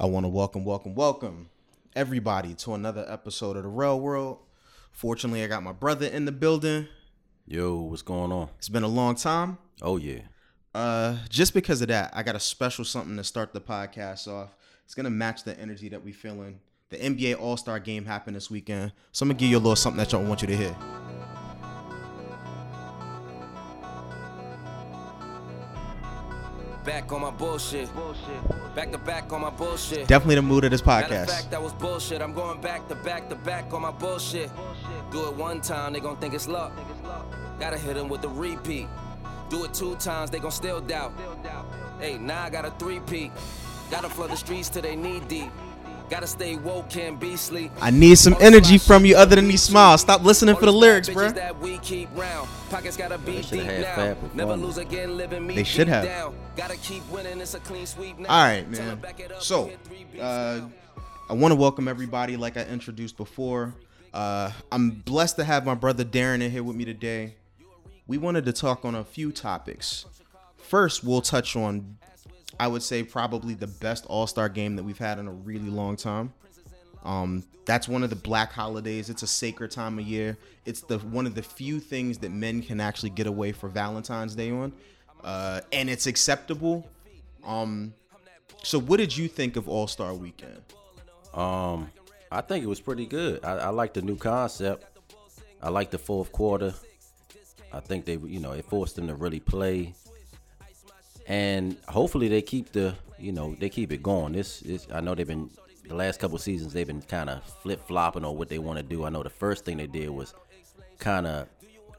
I want to welcome, welcome, welcome everybody to another episode of the Real World. Fortunately, I got my brother in the building. Yo, what's going on? It's been a long time. Oh yeah. Uh, just because of that, I got a special something to start the podcast off. It's gonna match the energy that we feeling. The NBA All Star Game happened this weekend, so I'm gonna give you a little something that y'all want you to hear. Back on my bullshit. Back to back on my bullshit. Definitely the mood of this podcast. fact, that was bullshit. I'm going back to back to back on my bullshit. Do it one time, they gon' think it's luck. Gotta hit them with the repeat. Do it two times, they gon' still doubt. Hey, now I got a three-peat. Gotta flood the streets till they knee deep. Gotta stay woke, can't be sleep. I need some energy from you other than these smiles. Stop listening for the lyrics, bro. bitches that we keep round. Pockets gotta be They shoulda deep had now. Fab Never lose again, living me They should have. down. Gotta keep winning, it's a clean sweep now. All right, man. back it up, So, hit three beats uh. I want to welcome everybody, like I introduced before. Uh, I'm blessed to have my brother Darren in here with me today. We wanted to talk on a few topics. First, we'll touch on, I would say, probably the best All Star game that we've had in a really long time. Um, that's one of the black holidays. It's a sacred time of year. It's the one of the few things that men can actually get away for Valentine's Day on, uh, and it's acceptable. Um, so, what did you think of All Star Weekend? Um, I think it was pretty good. I, I like the new concept. I like the fourth quarter. I think they, you know, it forced them to really play, and hopefully they keep the, you know, they keep it going. This is, I know they've been the last couple seasons they've been kind of flip flopping on what they want to do. I know the first thing they did was kind of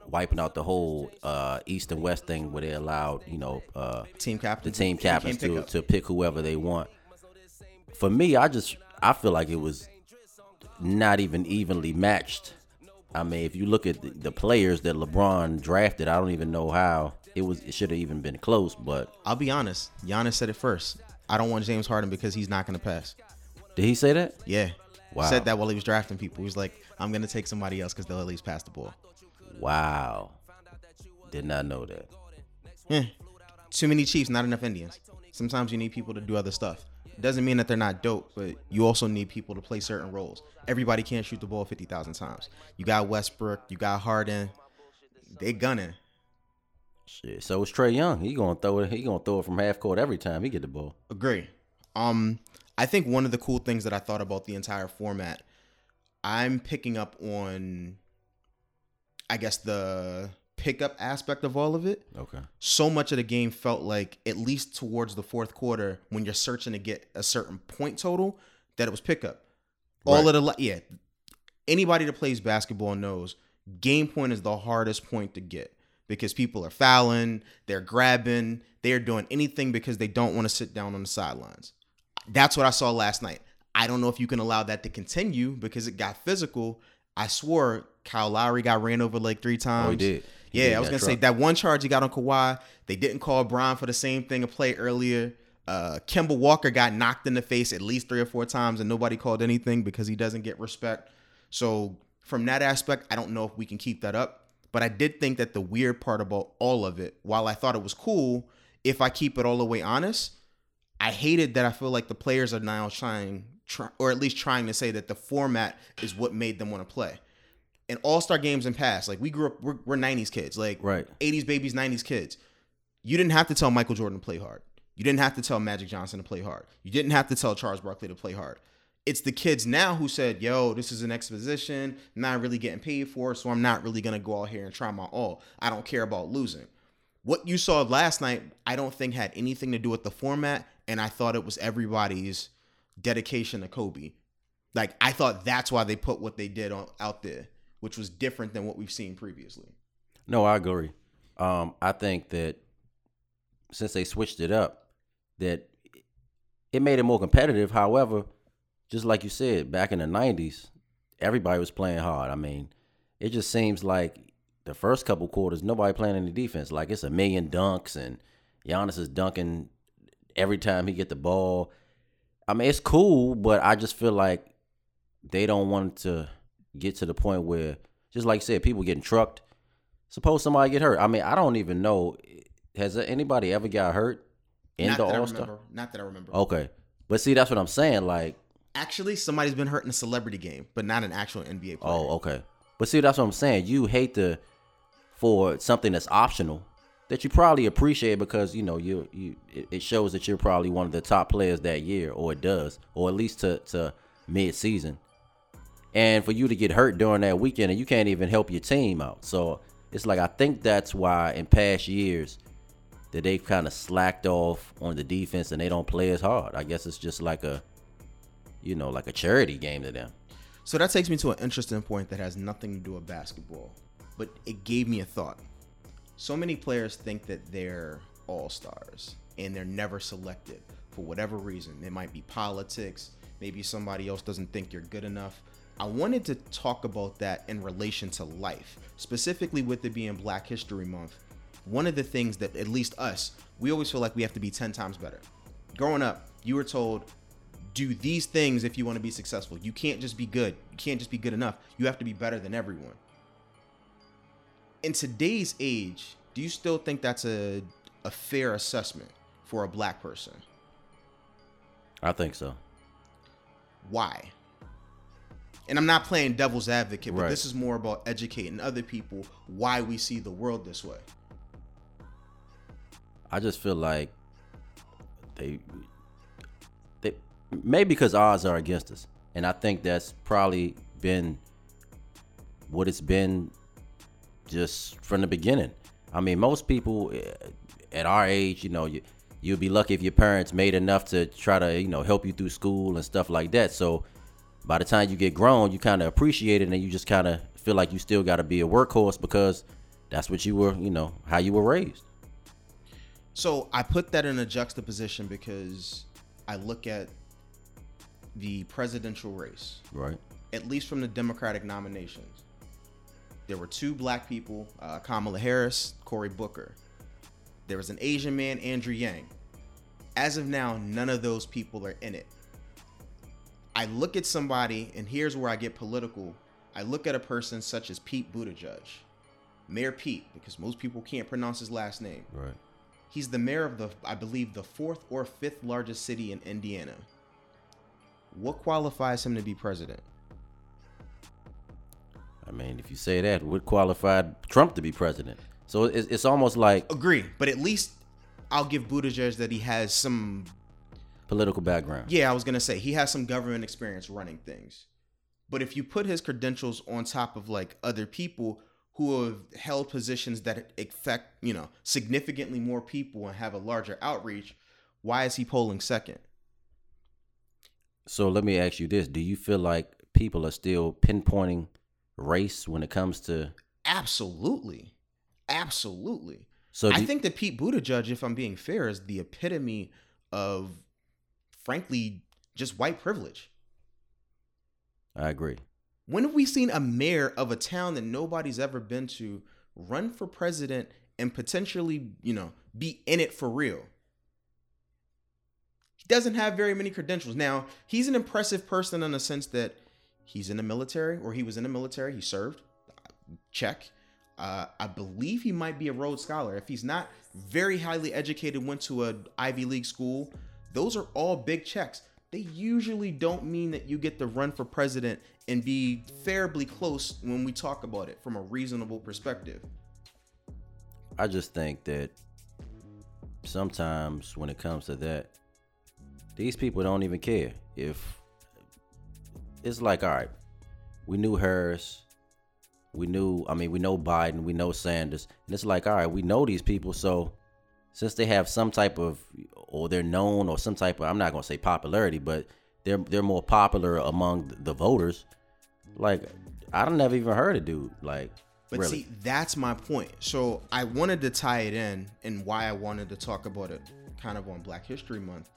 wiping out the whole uh, East and West thing where they allowed, you know, uh, Team captain, the team captains pick to, up. to pick whoever they want. For me, I just I feel like it was not even evenly matched. I mean, if you look at the, the players that LeBron drafted, I don't even know how it was. It should have even been close. But I'll be honest. Giannis said it first. I don't want James Harden because he's not going to pass. did he say that? Yeah. Wow. Said that while he was drafting people. He was like, I'm going to take somebody else because they'll at least pass the ball. Wow, did not know that. Eh. Too many Chiefs, not enough Indians. Sometimes you need people to do other stuff. Doesn't mean that they're not dope, but you also need people to play certain roles. Everybody can't shoot the ball 50,000 times. You got Westbrook, you got Harden. They gunning. Shit. So it's Trae Young. He gonna throw it. He gonna throw it from half court every time he get the ball. Agree. Um, I think one of the cool things that I thought about the entire format, I'm picking up on, I guess the pickup aspect of all of it. Okay. So much of the game felt like, at least towards the fourth quarter, when you're searching to get a certain point total, that it was pickup. All of the yeah, anybody that plays basketball knows game point is the hardest point to get because people are fouling, they're grabbing, they're doing anything because they don't want to sit down on the sidelines. That's what I saw last night. I don't know if you can allow that to continue because it got physical. I swore Kyle Lowry got ran over like three times. Oh, he did. He yeah, did I was gonna say that one charge he got on Kawhi. They didn't call Brian for the same thing a play earlier. Uh, Kemba Walker got knocked in the face at least three or four times, and nobody called anything because he doesn't get respect. So from that aspect, I don't know if we can keep that up. But I did think that the weird part about all of it, while I thought it was cool, if I keep it all the way honest, I hated that I feel like the players are now trying, try, or at least trying to say that the format is what made them want to play. In All Star games and past, like we grew up, we're, we're '90s kids, like Right. '80s babies, '90s kids. You didn't have to tell Michael Jordan to play hard. You didn't have to tell Magic Johnson to play hard. You didn't have to tell Charles Barkley to play hard. It's the kids now who said, "Yo, this is an exposition. Not really getting paid for, so I'm not really gonna go out here and try my all. I don't care about losing." What you saw last night, I don't think had anything to do with the format, and I thought it was everybody's dedication to Kobe. Like I thought that's why they put what they did on, out there, which was different than what we've seen previously. No, I agree. Um, I think that since they switched it up, that it made it more competitive. However, just like you said, back in the '90s, everybody was playing hard. I mean, it just seems like the first couple quarters, nobody playing any defense. Like it's a million dunks, and Giannis is dunking every time he get the ball. I mean, it's cool, but I just feel like they don't want to get to the point where, just like you said, people getting trucked. Suppose somebody get hurt. I mean, I don't even know. Has anybody ever got hurt in not the All Star? Not that I remember. Okay, But see, that's what I'm saying. Like, Actually, somebody's been hurt in a celebrity game, but not an actual NBA player. oh, okay. But see, that's what I'm saying. You hate the for something that's optional that you probably appreciate because you know you you it- shows that you're probably one of the top players that year, or it does, or at least to to mid season. And for you to get hurt during that weekend and you can't even help your team out. So it's like I think that's why in past years that they've kind of slacked off on the defense and they don't play as hard. I guess it's just like a you know, like a charity game to them. So that takes me to an interesting point that has nothing to do with basketball, but it gave me a thought. So many players think that they're all stars and they're never selected for whatever reason. It might be politics, maybe somebody else doesn't think you're good enough. I wanted to talk about that in relation to life, specifically with it being Black History Month. One of the things that, at least us, we always feel like we have to be 10 times better. Growing up, you were told, do these things if you want to be successful. You can't just be good. You can't just be good enough. You have to be better than everyone. In today's age, do you still think that's a a fair assessment for a black person? I think so. Why? And I'm not playing devil's advocate, but Right. this is more about educating other people why we see the world this way. I just feel like they they maybe because odds are against us, and I think that's probably been what it's been just from the beginning. I mean, most people eh, at our age, you know, you you'd be lucky if your parents made enough to try to you know help you through school and stuff like that. So by the time you get grown, you kind of appreciate it, and you just kind of feel like you still got to be a workhorse because that's what you were, you know, how you were raised. So I put that in a juxtaposition because I look at the presidential race. Right. at least from the Democratic nominations. There were two black people, uh, Kamala Harris, Cory Booker. There was an Asian man, Andrew Yang. As of now, none of those people are in it. I look at somebody, and here's where I get political. I look at a person such as Pete Buttigieg, Mayor Pete, because most people can't pronounce his last name. Right. He's the mayor of the, I believe, the fourth or fifth largest city in Indiana. What qualifies him to be president? I mean, if you say that, what qualified Trump to be president? So it's, it's almost like Agree, but at least I'll give Buttigieg that he has some. political background. Yeah, I was gonna say he has some government experience running things, but if you put his credentials on top of like other people who have held positions that affect you know significantly more people and have a larger outreach, why is he polling second? So let me ask you this: Do you feel like people are still pinpointing race when it comes to? Absolutely, absolutely. So I you- think that Pete Buttigieg, if I'm being fair, is the epitome of, frankly, just white privilege. I agree. When have we seen a mayor of a town that nobody's ever been to run for president and potentially, you know, be in it for real? He doesn't have very many credentials. Now, he's an impressive person in the sense that he's in the military or he was in the military, he served. Check. Uh, I believe he might be a Rhodes Scholar. If he's not very highly educated, went to a Ivy League school, those are all big checks. They usually don't mean that you get to run for president and be fairly close when we talk about it from a reasonable perspective. I just think that sometimes when it comes to that, these people don't even care. If it's like, all right, we knew Harris, we knew, I mean, we know Biden, we know Sanders, and it's like, all right, we know these people, so since they have some type of, or they're known, or some type of, I'm not gonna say popularity, but they're they're more popular among the voters. Like, I don't never even heard a dude. Like, But really, see, that's my point. So I wanted to tie it in and why I wanted to talk about it kind of on Black History Month.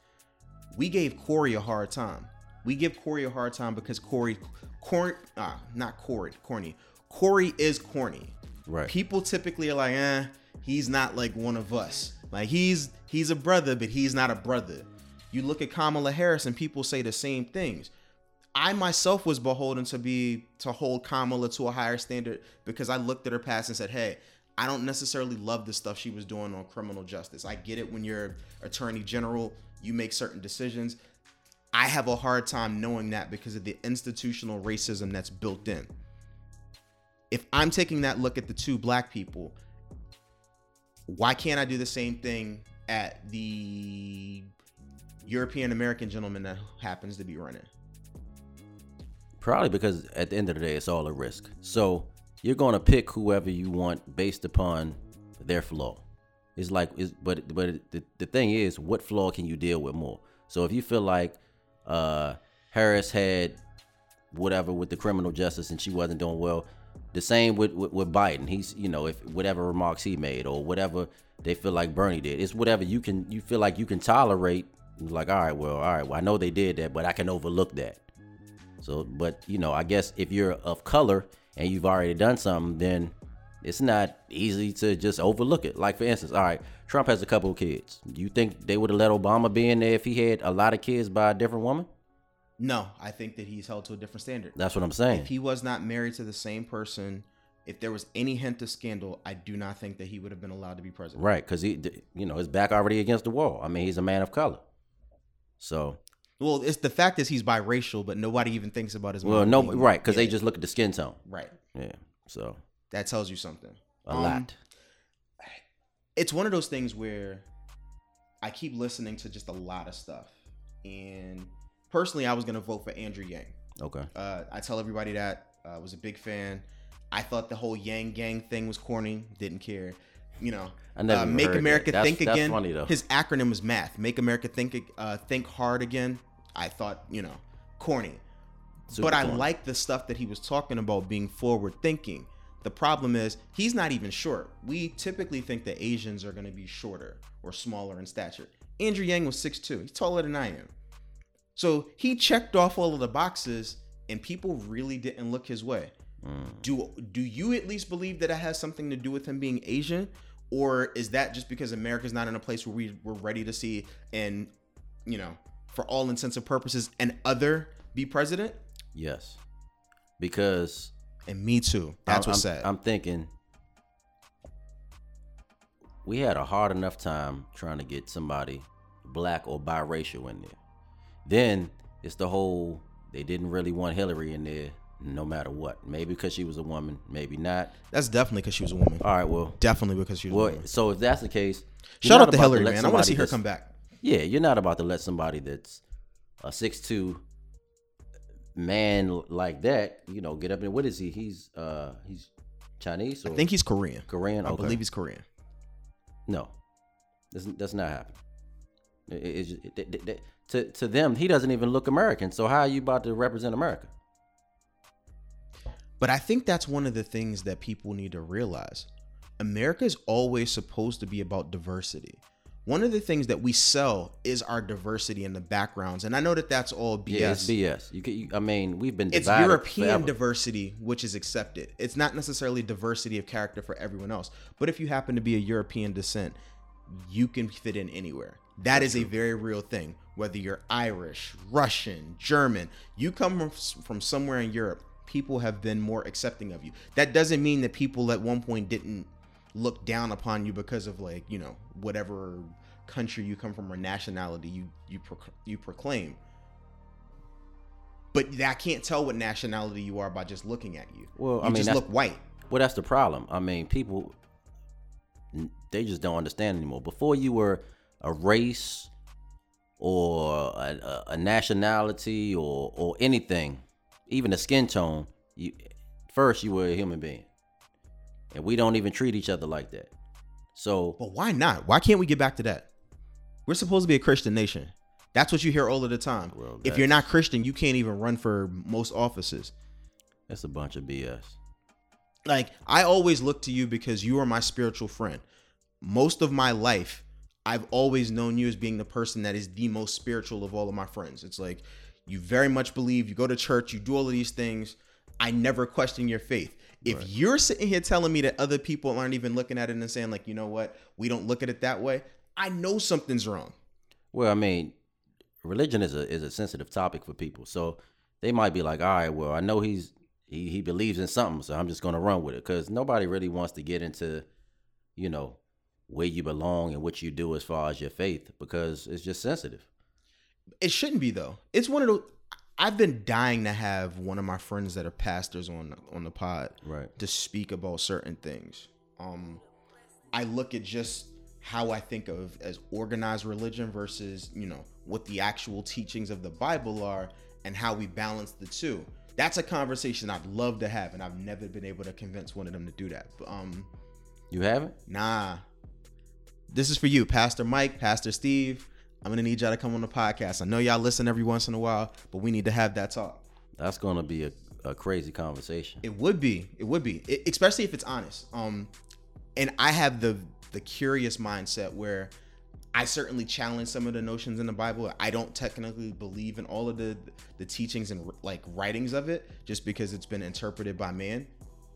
We gave Cory a hard time. We give Cory a hard time because Cory, Cory, ah, not Cory, corny. Cory is corny. Right. People typically are like, eh, he's not like one of us. Like he's he's a brother, but he's not a brother. You look at Kamala Harris and people say the same things. I myself was beholden to be to hold Kamala to a higher standard because I looked at her past and said, "Hey, I don't necessarily love the stuff she was doing on criminal justice. I get it when you're attorney general, you make certain decisions. I have a hard time knowing that because of the institutional racism that's built in. If I'm taking that look at the two black people, why can't I do the same thing at the European American gentleman that happens to be running? Probably because at the end of the day, it's all a risk. So you're gonna pick whoever you want based upon their flaw. It's like, it's, but but the, the thing is, what flaw can you deal with more? So if you feel like uh, Harris had whatever with the criminal justice and she wasn't doing well, the same with, with with Biden. He's you know if whatever remarks he made or whatever they feel like Bernie did, it's whatever you can you feel like you can tolerate. Like all right, well, all right, well I know they did that, but I can overlook that. So, but you know, I guess if you're of color and you've already done something, then it's not easy to just overlook it. Like for instance, all right, Trump has a couple of kids. Do you think they would have let Obama be in there if he had a lot of kids by a different woman? No, I think that he's held to a different standard. That's what I'm saying. If he was not married to the same person, if there was any hint of scandal, I do not think that he would have been allowed to be president. Right, because he, you know, his back already against the wall. I mean, he's a man of color. So, well, it's the fact is he's biracial, but nobody even thinks about his. Well, no, right, because yeah. they just look at the skin tone. Right. Yeah. So that tells you something. A um, lot. It's one of those things where I keep listening to just a lot of stuff, and personally, I was gonna vote for Andrew Yang. Okay. Uh, I tell everybody that I uh, was a big fan. I thought the whole Yang Gang thing was corny. Didn't care. You know, uh, make America think that's, again. Funny, though. His acronym was math. Make America think uh, think hard again. I thought you know, corny. Super but I like the stuff that he was talking about being forward thinking. The problem is he's not even short. We typically think that Asians are going to be shorter or smaller in stature. Andrew Yang was 6'2. He's taller than I am. So he checked off all of the boxes, and people really didn't look his way. Mm. Do do you at least believe that it has something to do with him being Asian, or is that just because America's not in a place where we we're ready to see and you know, for all intents and purposes, an other be president? Yes, because and me too. That's I'm, what's sad. I'm thinking we had a hard enough time trying to get somebody black or biracial in there. Then it's the whole they didn't really want Hillary in there no matter what. Maybe because she was a woman, maybe not. That's definitely because she was a woman. All right, well, definitely because she was well, a woman. So if that's the case, shout out to Hillary, to man. I want to see her come back. Yeah, you're not about to let somebody that's a six two man like that, you know, get up and what is he? He's uh he's Chinese or I think he's Korean. Korean. Okay. I believe he's Korean. No, that's that's not happen. It, it, it, to to them, he doesn't even look American. So how are you about to represent America? But I think that's one of the things that people need to realize. America is always supposed to be about diversity. One of the things that we sell is our diversity in the backgrounds, and I know that that's all BS. Yeah, it's BS. You, you I mean, we've been it's European forever. diversity which is accepted. It's not necessarily diversity of character for everyone else, but if you happen to be a European descent, you can fit in anywhere. That is a very real thing. Whether you're Irish, Russian, German, you come from somewhere in Europe, people have been more accepting of you. That doesn't mean that people at one point didn't look down upon you because of like, you know, whatever country you come from or nationality you you you proclaim. But I can't tell what nationality you are by just looking at you. Well, you I mean, just look white. Well, that's the problem. I mean, people they just don't understand anymore. Before you were a race or a, a nationality or or anything, even a skin tone, you first you were a human being, and we don't even treat each other like that. So, but why not? Why can't we get back to that? We're supposed to be a Christian nation. That's what you hear all of the time. Well, if you're not Christian, you can't even run for most offices. That's a bunch of BS. Like I always look to you because you are my spiritual friend. Most of my life, I've always known you as being the person that is the most spiritual of all of my friends. It's like you very much believe, you go to church, you do all of these things. I never question your faith. If right. you're sitting here telling me that other people aren't even looking at it and saying, like, you know what, we don't look at it that way, I know something's wrong. Well, I mean, religion is a is a sensitive topic for people. So they might be like, all right, well, I know he's he, he believes in something, so I'm just gonna run with it. Cause nobody really wants to get into, you know, where you belong and what you do as far as your faith because it's just sensitive. It shouldn't be though. It's one of those. I've been dying to have one of my friends that are pastors on on the pod, Right. to speak about certain things. Um, I look at just how I think of as organized religion versus you know what the actual teachings of the Bible are and how we balance the two. That's a conversation I'd love to have, and I've never been able to convince one of them to do that. But, um, You haven't? Nah. This is for you, Pastor Mike, Pastor Steve. I'm gonna need y'all to come on the podcast. I know y'all listen every once in a while, but we need to have that talk. That's gonna be a, a crazy conversation. It would be. It would be, it, especially if it's honest. Um, and I have the the curious mindset where I certainly challenge some of the notions in the Bible. I don't technically believe in all of the the teachings and like writings of it, just because it's been interpreted by man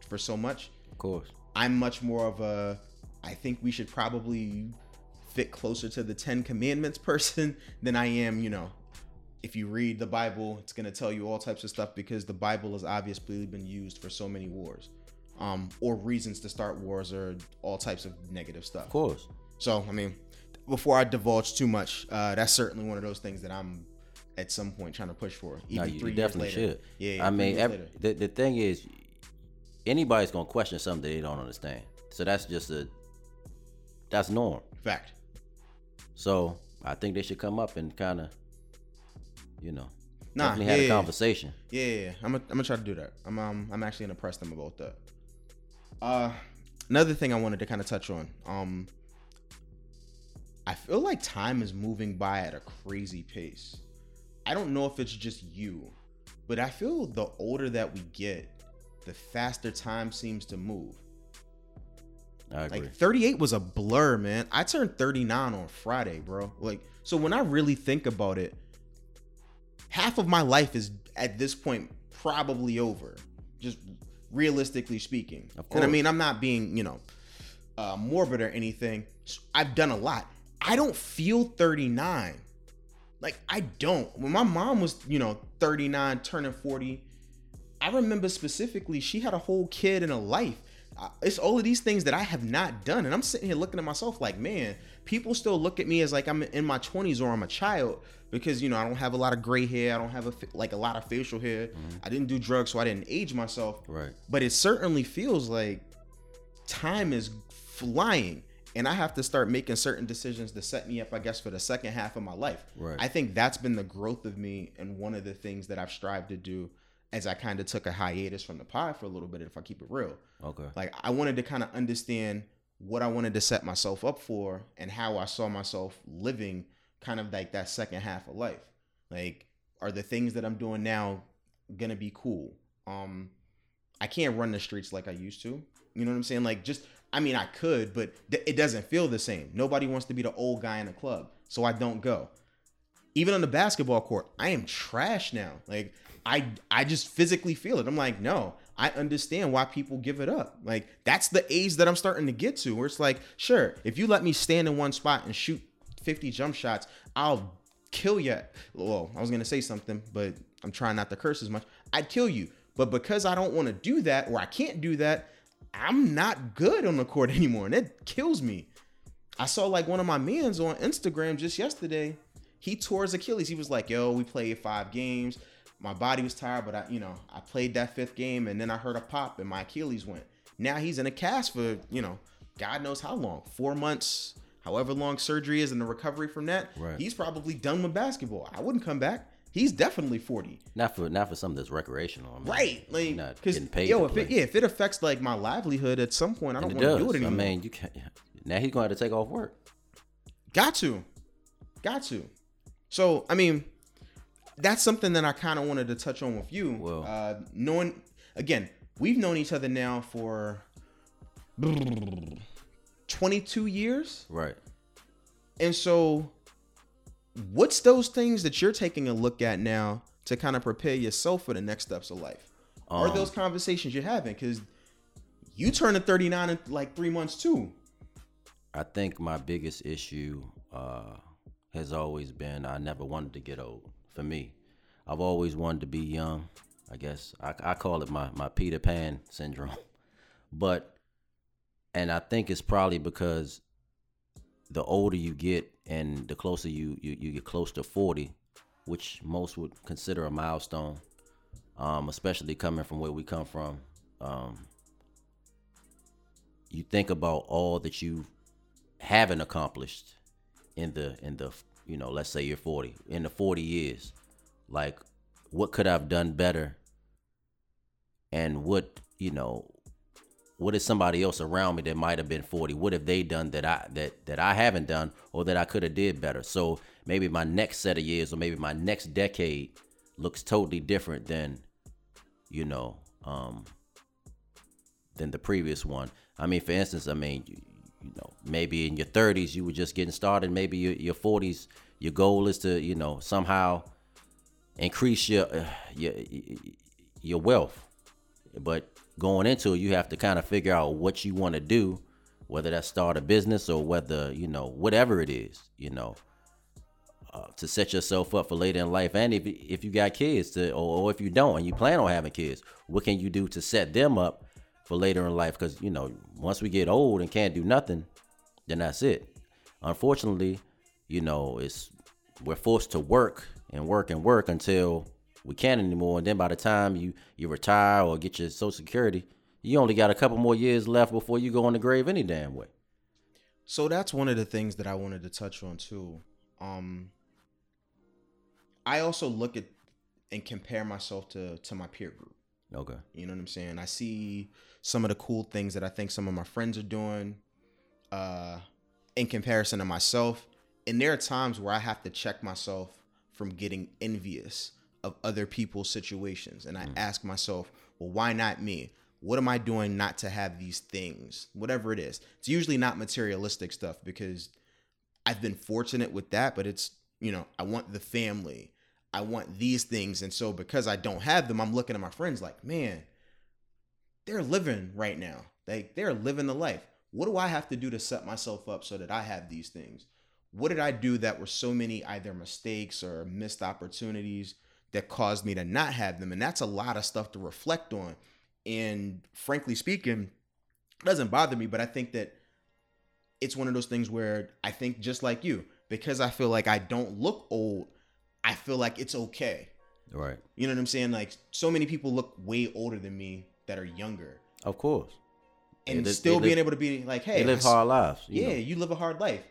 for so much. Of course. I'm much more of a I think we should probably fit closer to the 10 commandments person than I am, you know. If you read the Bible, it's going to tell you all types of stuff because the Bible has obviously been used for so many wars. Um, or reasons to start wars or all types of negative stuff. Of course. So, I mean, before I divulge too much, uh, that's certainly one of those things that I'm at some point trying to push for. No, you, three years definitely later. should. Yeah, yeah I mean, every, the the thing is, anybody's gonna question something they don't understand. So that's just a that's norm. fact. So I think they should come up and kind of, you know, Nah, definitely yeah, have a conversation. Yeah, yeah, yeah. I'm gonna, I'm gonna try to do that. I'm um I'm actually gonna press them about that. Uh, another thing I wanted to kind of touch on. Um, I feel like time is moving by at a crazy pace. I don't know if it's just you, but I feel the older that we get, the faster time seems to move. I agree. Like 38 was a blur, man. I turned 39 on Friday, bro. Like, so when I really think about it, half of my life is at this point probably over. Just realistically speaking. Of And I mean, I'm not being, you know, uh, morbid or anything. I've done a lot. I don't feel 39. Like, I don't. When my mom was, you know, 39, turning 40, I remember specifically she had a whole kid and a life. It's all of these things that I have not done, and I'm sitting here looking at myself like, man, people still look at me as like I'm in my 20s or I'm a child because you know I don't have a lot of gray hair, I don't have a like a lot of facial hair. Mm-hmm. I didn't do drugs, so I didn't age myself. Right. But it certainly feels like time is flying, and I have to start making certain decisions to set me up, I guess, for the second half of my life. Right. I think that's been the growth of me, and one of the things that I've strived to do as I kind of took a hiatus from the pod for a little bit, if I keep it real. Okay. Like I wanted to kind of understand what I wanted to set myself up for and how I saw myself living kind of like that second half of life. Like are the things that I'm doing now to be cool? Um I can't run the streets like I used to. You know what I'm saying? Like just I mean I could, but th- it doesn't feel the same. Nobody wants to be the old guy in the club. So I don't go even on the basketball court, I am trash now. Like I I just physically feel it. I'm like, no, I understand why people give it up. Like that's the age that I'm starting to get to where it's like, sure, if you let me stand in one spot and shoot 50 jump shots, I'll kill you. Well, I was gonna say something, but I'm trying not to curse as much. I'd kill you. But because I don't want to do that or I can't do that, I'm not good on the court anymore. And it kills me. I saw like one of my mans on Instagram just yesterday. He tore his Achilles. He was like, "Yo, we played five games. My body was tired, but I, you know, I played that fifth game, and then I heard a pop, and my Achilles went. Now he's in a cast for, you know, God knows how long, four months, however long surgery is, and the recovery from that. Right. He's probably done with basketball. I wouldn't come back. He's definitely forty. Not for not for something that's recreational. I mean, Right, like, not getting paid. yo, if it, yeah, if it affects like my livelihood at some point, I don't want to do it anymore. I mean, you can't. Now he's going to have to take off work. Got to. Got to. So, I mean, that's something that I kind of wanted to touch on with you. Well- uh, knowing, again, we've known each other now for 22 years. Right. And so, what's those things that you're taking a look at now to kind of prepare yourself for the next steps of life? Are Um, those conversations you're having? Because you turning 39 in like three months too. I think my biggest issue uh, has always been I never wanted to get old. For me, I've always wanted to be young. I guess I, I call it my my Peter Pan syndrome. But and I think it's probably because the older you get and the closer you you, you get close to forty, which most would consider a milestone, um, especially coming from where we come from. Um, you think about all that you haven't accomplished in the in the you know let's say you're 40 in the 40 years like what could i've done better? And what you know what is somebody else around me that might have been 40 what have they done that i that that i haven't done or that i could have did better? So maybe my next set of years or maybe my next decade looks totally different than you know um than the previous one. I mean for instance i mean you know maybe in your 30s you were just getting started. Maybe your, your 40s your goal is to you know somehow increase your uh, your your wealth. But going into it you have to kind of figure out what you want to do whether that's start a business or whether you know whatever it is you know uh, to set yourself up for later in life. And if, if you got kids to or, or if you don't and you plan on having kids what can you do to set them up for later in life because you know once we get old and can't do nothing then that's it unfortunately you know it's we're forced to work and work and work until we can't anymore and then by the time you you retire or get your social security you only got a couple more years left before you go in the grave any damn way So that's one of the things that I wanted to touch on too. Um I also look at and compare myself to to my peer group. okay You know what I'm saying? I see some of the cool things that I think some of my friends are doing uh in comparison to myself. And there are times where I have to check myself from getting envious of other people's situations. And I ask myself, well, why not me? What am I doing not to have these things? Whatever it is. It's usually not materialistic stuff because I've been fortunate with that, but it's, you know, I want the family. I want these things. And so because I don't have them, I'm looking at my friends like, man, they're living right now. Like they're living the life. What do I have to do to set myself up so that I have these things? What did I do that were so many either mistakes or missed opportunities that caused me to not have them? And that's a lot of stuff to reflect on. And frankly speaking, it doesn't bother me, but I think that it's one of those things where I think just like you, because I feel like I don't look old, I feel like it's okay. right You know what I'm saying? Like so many people look way older than me that are younger. of course And They still they being live- able to be like, hey, they live I hard lives you yeah, know. you live a hard life.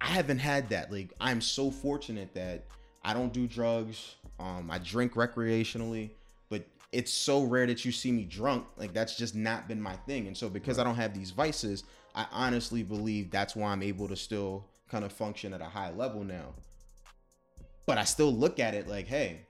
I haven't had that. Like I'm so fortunate that I don't do drugs. Um, I drink recreationally, but it's so rare that you see me drunk. Like that's just not been my thing. And so because I don't have these vices, I honestly believe that's why I'm able to still kind of function at a high level now. But I still look at it like, hey,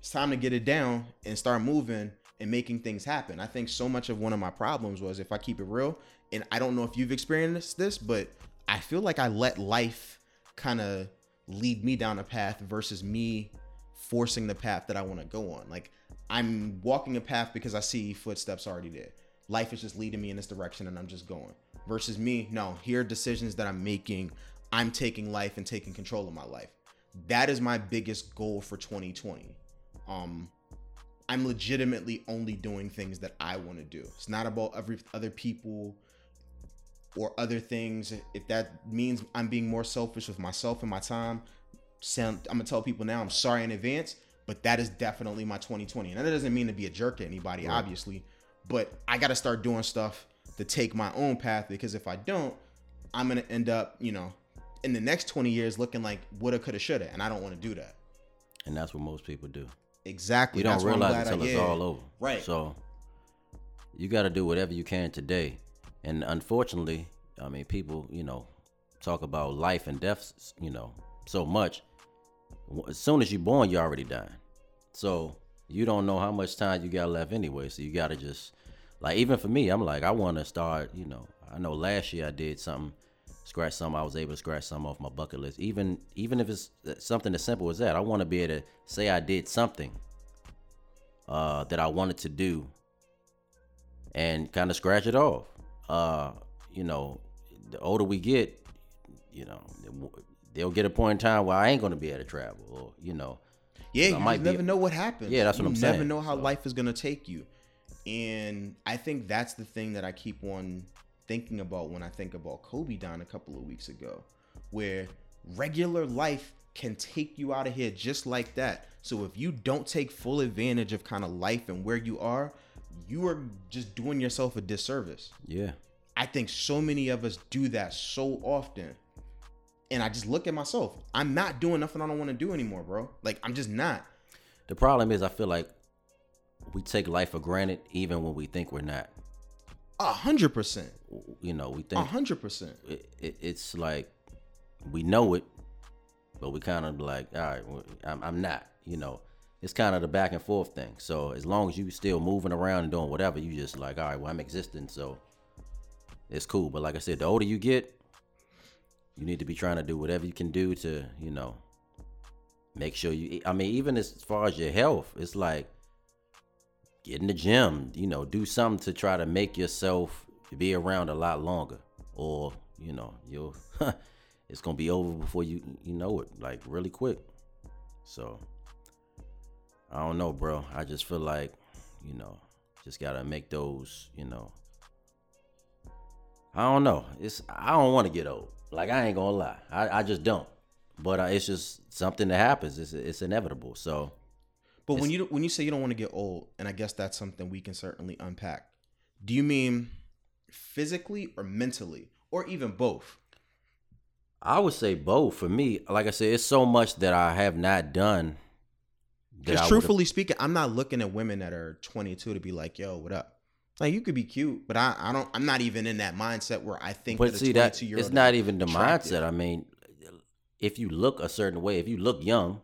it's time to get it down and start moving and making things happen. I think so much of one of my problems was if I keep it real, and I don't know if you've experienced this, but I feel like I let life kind of lead me down a path versus me forcing the path that I want to go on. Like I'm walking a path because I see footsteps already there. Life is just leading me in this direction and I'm just going. Versus me, no, here are decisions that I'm making. I'm taking life and taking control of my life. That is my biggest goal for 2020. Um I'm legitimately only doing things that I want to do. It's not about every other people or other things. If that means I'm being more selfish with myself and my time, sound, I'm gonna tell people now I'm sorry in advance. But that is definitely my 2020, and that doesn't mean to be a jerk to anybody, obviously. But I got to start doing stuff to take my own path because if I don't, I'm gonna end up, you know, in the next 20 years looking like woulda, coulda, shoulda, and I don't want to do that. and that's what most people do Exactly. You don't That's realize I- until it's yeah. all over. Right. So you got to do whatever you can today. And unfortunately, I mean, people, you know, talk about life and death, you know, so much. As soon as you're born, you're already dying. So you don't know how much time you got left anyway. So you got to just, like, even for me, I'm like, I want to start, you know, I know last year I did something, scratch something. I was able to scratch something off my bucket list. Even even if it's something as simple as that, I want to be able to say I did something uh, that I wanted to do and kind of scratch it off. Uh, you know, the older we get, you know, they'll get a point in time where I ain't gonna be able to travel, or you know, Yeah, I you might never know what happens. Yeah, that's what you I'm saying. You never know how So- life is gonna take you, and I think that's the thing that I keep on thinking about when I think about Kobe dying a couple of weeks ago, where regular life can take you out of here just like that. So if you don't take full advantage of kind of life and where you are, you are just doing yourself a disservice. Yeah. I think so many of us do that so often. And I just look at myself. I'm not doing nothing I don't want to do anymore, bro. Like I'm just not. The problem is, I feel like we take life for granted even when we think we're not. A hundred percent. You know, we think A hundred percent. it, it, it's like we know it, but we kind of like, all right, I'm, I'm not. You know, it's kind of the back and forth thing. So as long as you still moving around and doing whatever, you just like, all right, well, I'm existing, so it's cool. But like I said, the older you get, you need to be trying to do whatever you can do to, you know, make sure you. I mean, even as far as your health, it's like get in the gym. You know, do something to try to make yourself be around a lot longer, or you know, you'll it's gonna be over before you you know it, like really quick. So I don't know, bro. I just feel like you know, just gotta make those, you know. I don't know. It's I don't want to get old. Like I ain't gonna lie, I, I just don't. But uh, it's just something that happens. It's it's inevitable. So But when you when you say you don't want to get old, and I guess that's something we can certainly unpack. Do you mean physically or mentally, or even both? I would say both for me. Like I said, it's so much that I have not done. Because truthfully speaking, I'm not looking at women that are 22 to be like, "Yo, what up?" Like you could be cute, but I, I don't. I'm not even in that mindset where I think. but that see that it's not even the attractive. mindset. I mean, if you look a certain way, if you look young,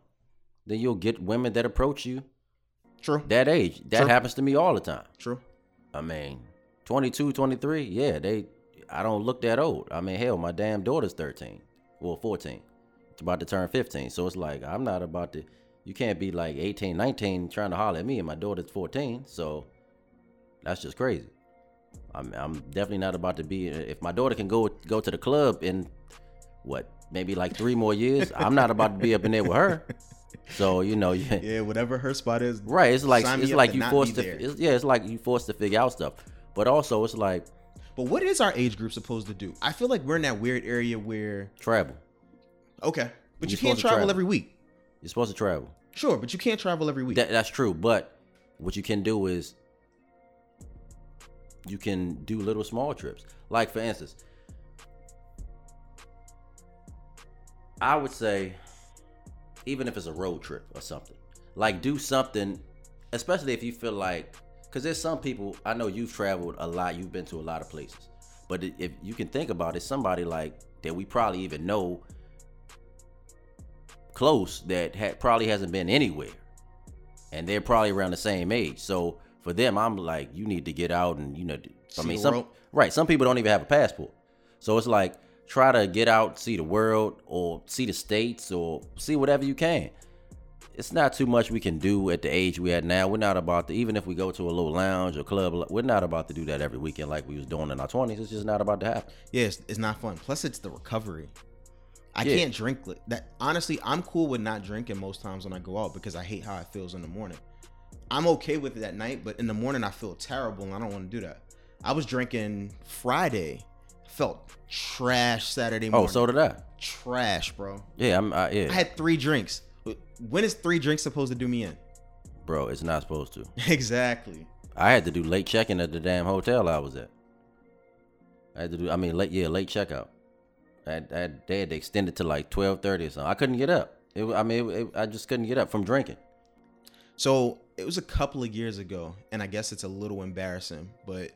then you'll get women that approach you True. that age. That True. happens to me all the time. True. I mean, 22, 23, yeah, they I don't look that old. I mean, hell, my damn daughter's 13. Well, 14. It's about to turn 15. So it's like I'm not about to you can't be like 18, 19 trying to holler at me and my daughter's 14. So that's just crazy. I'm I'm definitely not about to be if my daughter can go go to the club in what, maybe like 3 more years, I'm not about to be up in there with her. So, you know, yeah, Yeah, whatever her spot is. Right. It's like it's like you not forced to. It's, yeah, it's like you forced to figure out stuff. But also, it's like But what is our age group supposed to do? I feel like we're in that weird area where travel. okay, but You're you can't travel, travel. every week. You're supposed to travel. Sure, but you can't travel every week. That, that's true. But what you can do is you can do little small trips. Like for instance, I would say even if it's a road trip or something, like do something, especially if you feel like, because there's some people I know you've traveled a lot, you've been to a lot of places, but if you can think about it, somebody like that we probably even know close that had probably hasn't been anywhere and they're probably around the same age. So for them, I'm like, you need to get out and you know, I mean, some right. Some people don't even have a passport, so it's like try to get out, see the world, or see the states, or see whatever you can. It's not too much we can do at the age we at now. We're not about to, even if we go to a little lounge or club, we're not about to do that every weekend like we was doing in our twenties. It's just not about to happen. Yeah, it's, it's not fun. Plus, it's the recovery. I Yeah. can't drink that. Honestly, I'm cool with not drinking most times when I go out because I hate how it feels in the morning. I'm okay with it at night, but in the morning I feel terrible and I don't want to do that. I was drinking Friday, felt trash Saturday oh, morning. Oh, so did I. trash, bro. Yeah, I'm. I, yeah, I had three drinks. When is three drinks supposed to do me in? bro. It's not supposed to. exactly. I had to do late check-in at the damn hotel I was at. I had to do. I mean, late. Yeah, late checkout. I, I they had to extend it to like twelve thirty or something. I couldn't get up. It, I mean, it, it- I just couldn't get up from drinking. So it was a couple of years ago, and I guess it's a little embarrassing, but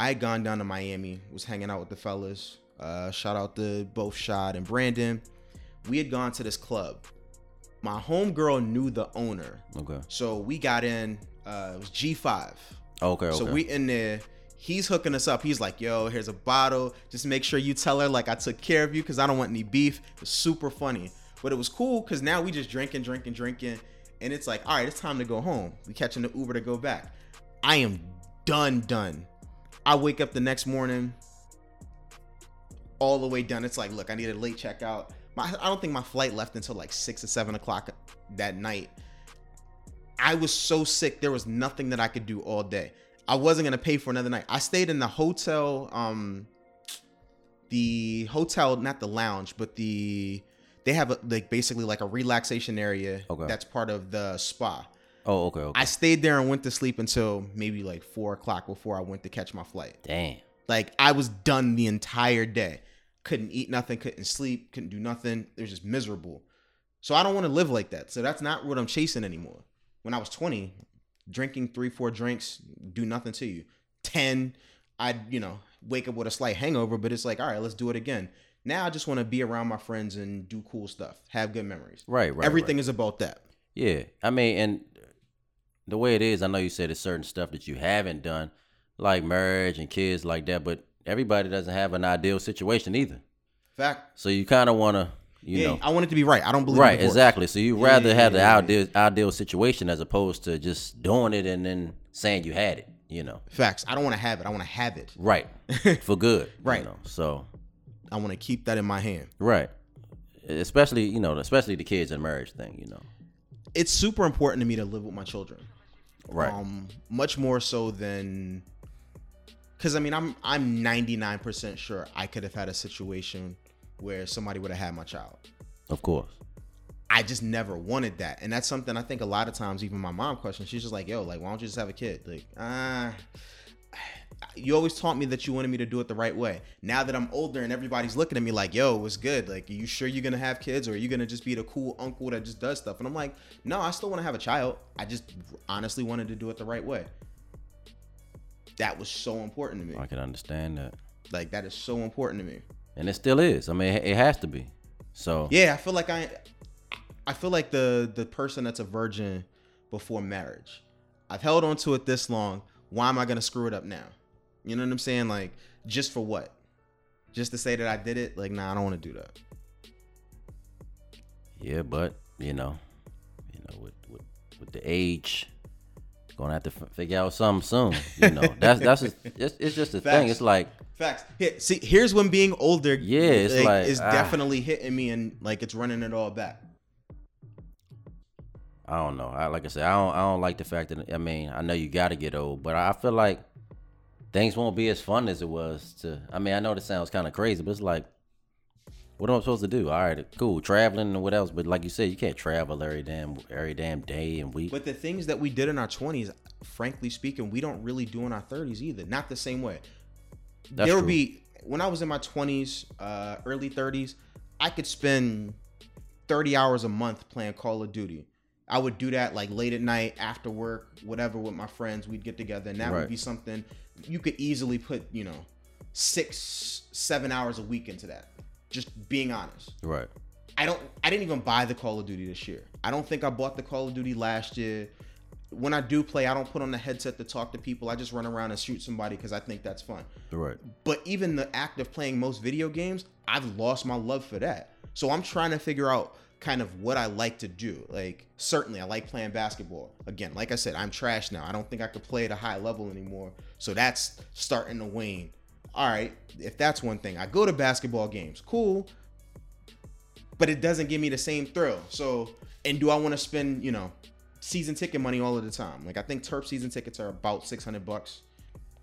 I had gone down to Miami, was hanging out with the fellas. Uh, shout out to both Shad and Brandon. We had gone to this club. My homegirl knew the owner, Okay. so we got in. Uh, it was G5. Okay. Okay. So we in there. He's hooking us up. He's like, "Yo, here's a bottle. Just make sure you tell her like I took care of you because I don't want any beef." It's super funny, but it was cool because now we just drinking, drinking, drinking, and it's like, all right, it's time to go home. We catching the Uber to go back. I am done, done. I wake up the next morning, all the way done. It's like, look, I need a late checkout. My, I don't think my flight left until like six or seven o'clock that night. I was so sick. There was nothing that I could do all day. I wasn't gonna pay for another night. I stayed in the hotel, um, the hotel, not the lounge, but the they have a, like basically like a relaxation area Okay. that's part of the spa. Oh, okay, okay. I stayed there and went to sleep until maybe like four o'clock before I went to catch my flight. Damn. Like I was done the entire day. Couldn't eat nothing, couldn't sleep, couldn't do nothing. It was just miserable. So I don't want to live like that. So that's not what I'm chasing anymore. When I was 20, drinking three, four drinks do nothing to you. 10, I'd, you know, wake up with a slight hangover, but it's like, all right, let's do it again. Now I just want to be around my friends and do cool stuff, have good memories. Right, right. Everything right. is about that. Yeah, I mean, and the way it is, I know you said it's certain stuff that you haven't done, like marriage and kids like that, but everybody doesn't have an ideal situation either. Fact. So you kind of want to, you yeah, know, I want it to be right. I don't believe in right? Exactly. So you rather Yeah, have the ideal ideal situation as opposed to just doing it and then saying you had it. You know, Facts. I don't want to have it. I want to have it. right? For good, you Right. know, so I want to keep that in my hand. right, especially you know, especially the kids and marriage thing. You know, It's super important to me to live with my children. Right? Um, much more so than because I mean I'm I'm 99% sure I could have had a situation where somebody would have had my child. of course. I just never wanted that, and that's something I think a lot of times even my mom questions. She's just like, "Yo, like, why don't you just have a kid?" Like, ah. You always taught me that you wanted me to do it the right way. Now that I'm older and everybody's looking at me like, "Yo, what's good? Like, are you sure you're gonna have kids, or are you gonna just be the cool uncle that just does stuff?" And I'm like, "No, I still want to have a child. I just honestly wanted to do it the right way." That was so important to me. I can understand that, Like, that is so important to me. and it still is. I mean, it it has to be. So Yeah, I feel like I, I feel like the the person that's a virgin before marriage. I've held on to it this long. Why am I gonna screw it up now? You know what I'm saying? Like, just for what? Just to say that I did it? Like, nah, I don't want to do that. Yeah, but you know, you know, with with, with the age, gonna have to f- figure out something soon. You know, that's that's just, it's, it's just a thing. It's like Facts. Here, see, here's when being older, Yeah, it's like, is ah. definitely hitting me and like it's running it all back. I don't know. I like I said, I don't I don't like the fact that I mean I know you got to get old, but I feel like things won't be as fun as it was to. I mean, I know this sounds kind of crazy, but it's like. What am I supposed to do? All right, cool, traveling and what else? But like you said, you can't travel every damn every damn day and week. But the things that we did in our 20s, frankly speaking, we don't really do in our 30s either. Not the same way. That's there would be when I was in my 20s, uh, early 30s, I could spend 30 hours a month playing Call of Duty. I would do that like late at night, after work, whatever, with my friends. We'd get together, and that Right. would be something you could easily put, you know, six, seven hours a week into that. Just being honest. right. I don't I didn't even buy the Call of Duty this year. I don't think I bought the Call of Duty last year. When I do play, I don't put on the headset to talk to people. I just run around and shoot somebody because I think that's fun. Right. But even the act of playing most video games, I've lost my love for that. So I'm trying to figure out kind of what I like to do. Like certainly I like playing basketball. Again, like I said, I'm trash now. I don't think I could play at a high level anymore. So that's starting to wane. All right, if that's one thing. I go to basketball games. Cool. But it doesn't give me the same thrill. So, and do I want to spend, you know, season ticket money all of the time? Like I think Terp season tickets are about 600 bucks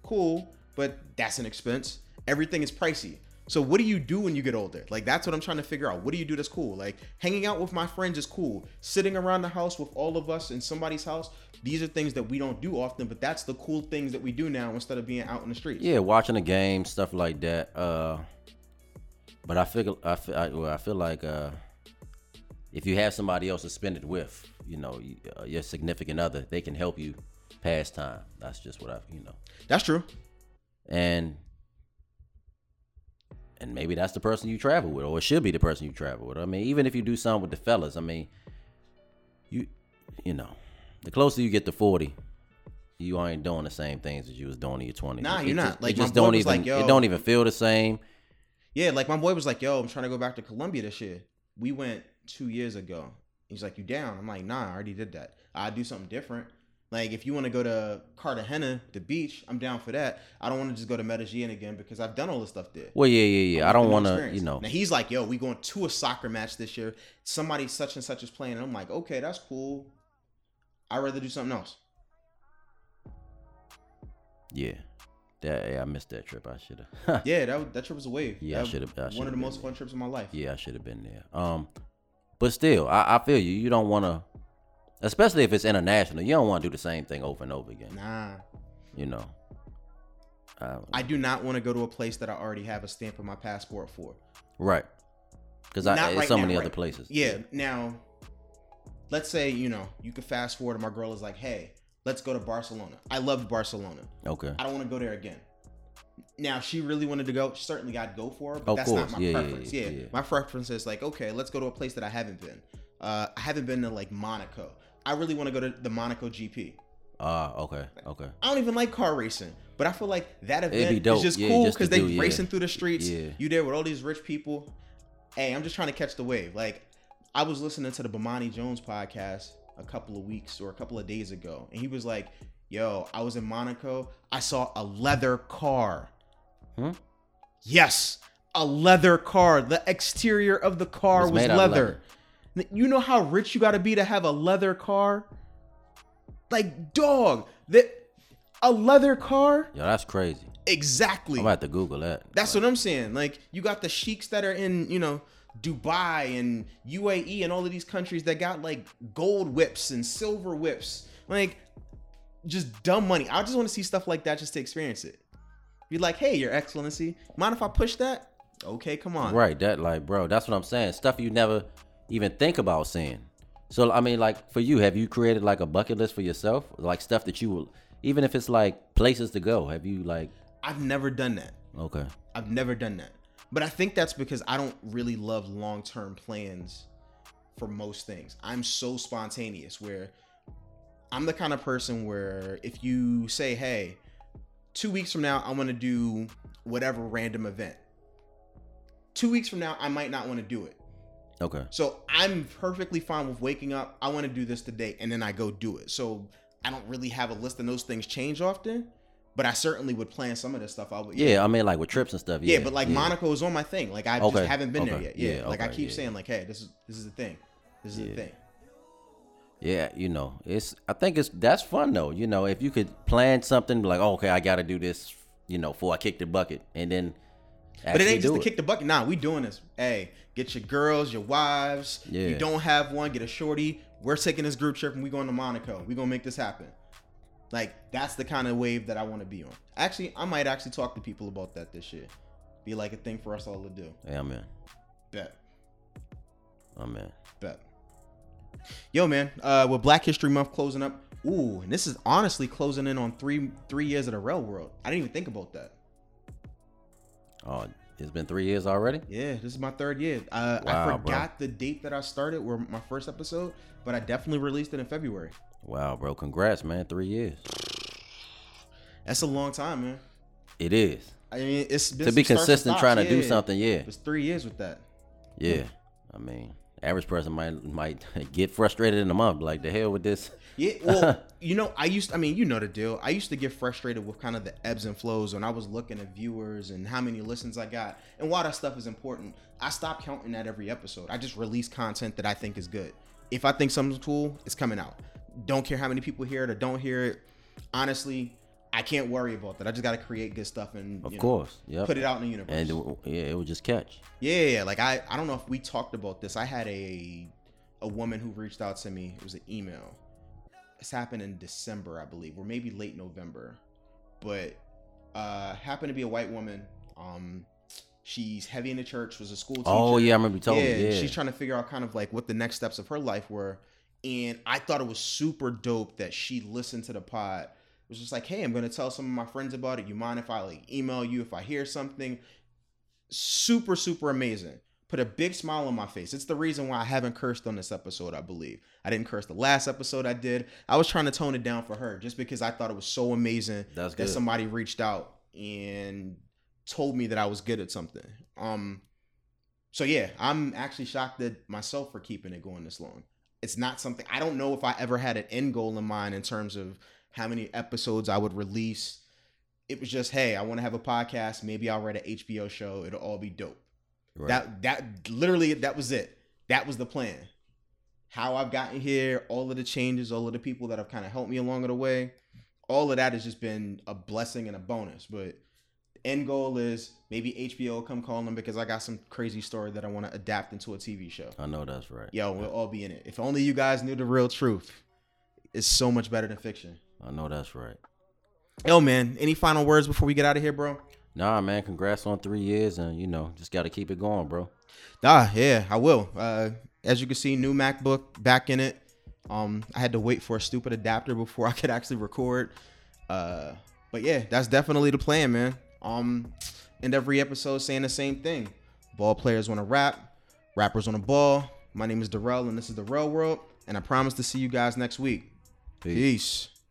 cool, but that's an expense. Everything is pricey. So what do you do when you get older? Like that's what I'm trying to figure out. What do you do that's cool? Like hanging out with my friends is cool. Sitting around the house with all of us in somebody's house, these are things that we don't do often, but that's the cool things that we do now instead of being out in the streets. Yeah, watching a game, stuff like that. Uh, but I feel I feel I, well, I feel like uh, if you have somebody else to spend it with, you know, uh, your significant other, they can help you pass time. That's just what I, you know, That's true. and and maybe that's the person you travel with, or it should be the person you travel with. I mean, even if you do something with the fellas, I mean, you you know, the closer you get to forty. You ain't doing the same things as you was doing in your twenties. Nah, It you're not. just- Like, just don't even. like, yo- it don't even feel the same. Yeah, like my boy was like, "Yo, I'm trying to go back to Colombia this year." We went two years ago. He's like, "You down?" I'm like, "Nah, I already did that. I do something different." Like if you want to go to Cartagena, the beach, I'm down for that. I don't want to just go to Medellin again because I've done all this stuff there. Well, yeah, yeah, yeah. I don't want to, you know. Now he's like, "Yo, we going to a soccer match this year. Somebody such and such is playing." And I'm like, "Okay, that's cool. I'd rather do something else." Yeah, that, yeah, I missed that trip. I should have. Yeah, that that trip was a wave. Yeah, I should've- I One of the most there. fun trips of my life. yeah, I should have been there. Um, But still, I, I feel you. You don't want to, especially if it's international. You don't want to do the same thing over and over again. Nah. You know. Uh, I do not want to go to a place that I already have a stamp of my passport for. right. Because there's right so now, many right. other places. Yeah. Now, let's say you know you could fast forward, and my girl is like, "Hey, let's go to Barcelona." I loved Barcelona. Okay. I don't want to go there again. Now, she really wanted to go, certainly I'd go for her, but Of that's course. not my Yeah, preference. yeah, Yeah, my preference is like, okay, let's go to a place that I haven't been. Uh, I haven't been to like Monaco. I really want to go to the Monaco GP. Ah, okay. Okay. I don't even like car racing, but I feel like that event is just cool because they do, racing through the streets. Yeah. You there with all these rich people. Hey, I'm just trying to catch the wave. Like, I was listening to the Bomani Jones podcast a couple of weeks or a couple of days ago, and he was like, "Yo, I was in Monaco. I saw a leather car. Hmm? Yes, a leather car. The exterior of the car Was was, of leather. You know how rich you got to be to have a leather car? Like, dog, that a leather car? Yo, that's crazy. Exactly. I'm about to Google that. That's what I'm saying. Like, you got the sheiks that are in, you know, Dubai and UAE and all of these countries that got like gold whips and silver whips. Like, just dumb money. I just want to see stuff like that just to experience it. Be like, hey, Your Excellency, mind if I push that? Okay, come on. Right, that like, bro, that's what I'm saying. Stuff you never even think about seeing. So I mean, like for you, have you created like a bucket list for yourself? Like stuff that you will, even if it's like places to go. Have you like, I've never done that. okay, I've never done that. But I think that's because I don't really love long term plans for most things. I'm so spontaneous where I'm the kind of person where if you say, hey, two weeks from now, I want to do whatever random event, two weeks from now, I might not want to do it. okay, So I'm perfectly fine with waking up. I want to do this today, and then I go do it. So I don't really have a list, and those things change often. But I certainly would plan some of this stuff out. But yeah. I mean, like with trips and stuff. yeah, Yeah, but like yeah. Monaco is on my thing. Like I Okay, just haven't been there yet. Yeah. yeah, like I keep yeah. saying, like, hey, this is this is the thing. This is Yeah. the thing. Yeah, you know, it's. I think it's that's fun though. You know, if you could plan something like, oh, okay, I got to do this. You know, before I kick the bucket, and then. But it ain't just to kick the bucket. Nah, we doing this. Hey, get your girls, your wives. Yeah. You don't have one, get a shorty. We're taking this group trip and we going to Monaco. We gonna make this happen. Like that's the kind of wave that I want to be on. Actually, I might actually talk to people about that this year. Be like a thing for us all to do. Yeah, man. Bet. Oh man. Bet. Yo, man, uh, with Black History Month closing up, ooh, and this is honestly closing in on three three years of the Real World. I didn't even think about that. Oh, it's been three years already. Yeah, this is my third year. Uh, I Wow, bro. forgot the date that I started, or my first episode, but I definitely released it in February. Wow, bro. Congrats, man. Three years. That's a long time, man. It is. I mean, it's to be some starts and consistent trying to do Yeah. something, yeah. It's three years with that. Yeah. I mean, average person might might get frustrated in a month. Like the hell with this. Yeah, well, you know, I used. I mean, you know the deal. I used to get frustrated with kind of the ebbs and flows when I was looking at viewers and how many listens I got. And while that stuff is important, I stopped counting that every episode. I just release content that I think is good. If I think something's cool, it's coming out. Don't care how many people hear it or don't hear it. Honestly, I can't worry about that. I just got to create good stuff and Of you course. yeah, put it out in the universe. And it- yeah, it would just catch. Yeah, yeah, like I, I don't know if we talked about this. I had a a woman who reached out to me. It was an email. This happened in December, I believe, or maybe late November. But uh happened to be a white woman. Um she's heavy in the church, was a school teacher. Oh yeah, I remember you told yeah, me. Yeah. she's trying to figure out kind of like what the next steps of her life were. And I thought it was super dope that she listened to the pod. Was just like, hey, I'm gonna tell some of my friends about it. You mind if I like email you if I hear something? Super, super amazing. Put a big smile on my face. It's the reason why I haven't cursed on this episode, I believe. I didn't curse the last episode I did. I was trying to tone it down for her just because I thought it was so amazing That's that good. somebody reached out and told me that I was good at something. Um so yeah, I'm actually shocked at myself for keeping it going this long. It's not something I don't know if I ever had an end goal in mind in terms of how many episodes I would release. It was just, hey, I want to have a podcast. Maybe I'll write an HBO show. It'll all be dope. Right. That that literally that was it. That was the plan. How I've gotten here, all of the changes, all of the people that have kind of helped me along the way, all of that has just been a blessing and a bonus. But the end goal is maybe HBO will come calling because I got some crazy story that I want to adapt into a TV show. I know that's right. Yo, we'll all be in it. If only you guys knew the real truth. It's so much better than fiction. I know that's right. Yo, man, any final words before we get out of here, bro? Nah, man, congrats on three years, and you know, just got to keep it going, bro. Ah, yeah, I will. Uh, as you can see, new MacBook back in it. Um, I had to wait for a stupid adapter before I could actually record. Uh, but yeah, that's definitely the plan, man. Um, and every episode saying the same thing. Ball players want to rap, rappers on the ball. My name is Darrell, and this is the Real World. And I promise to see you guys next week. Peace. Peace.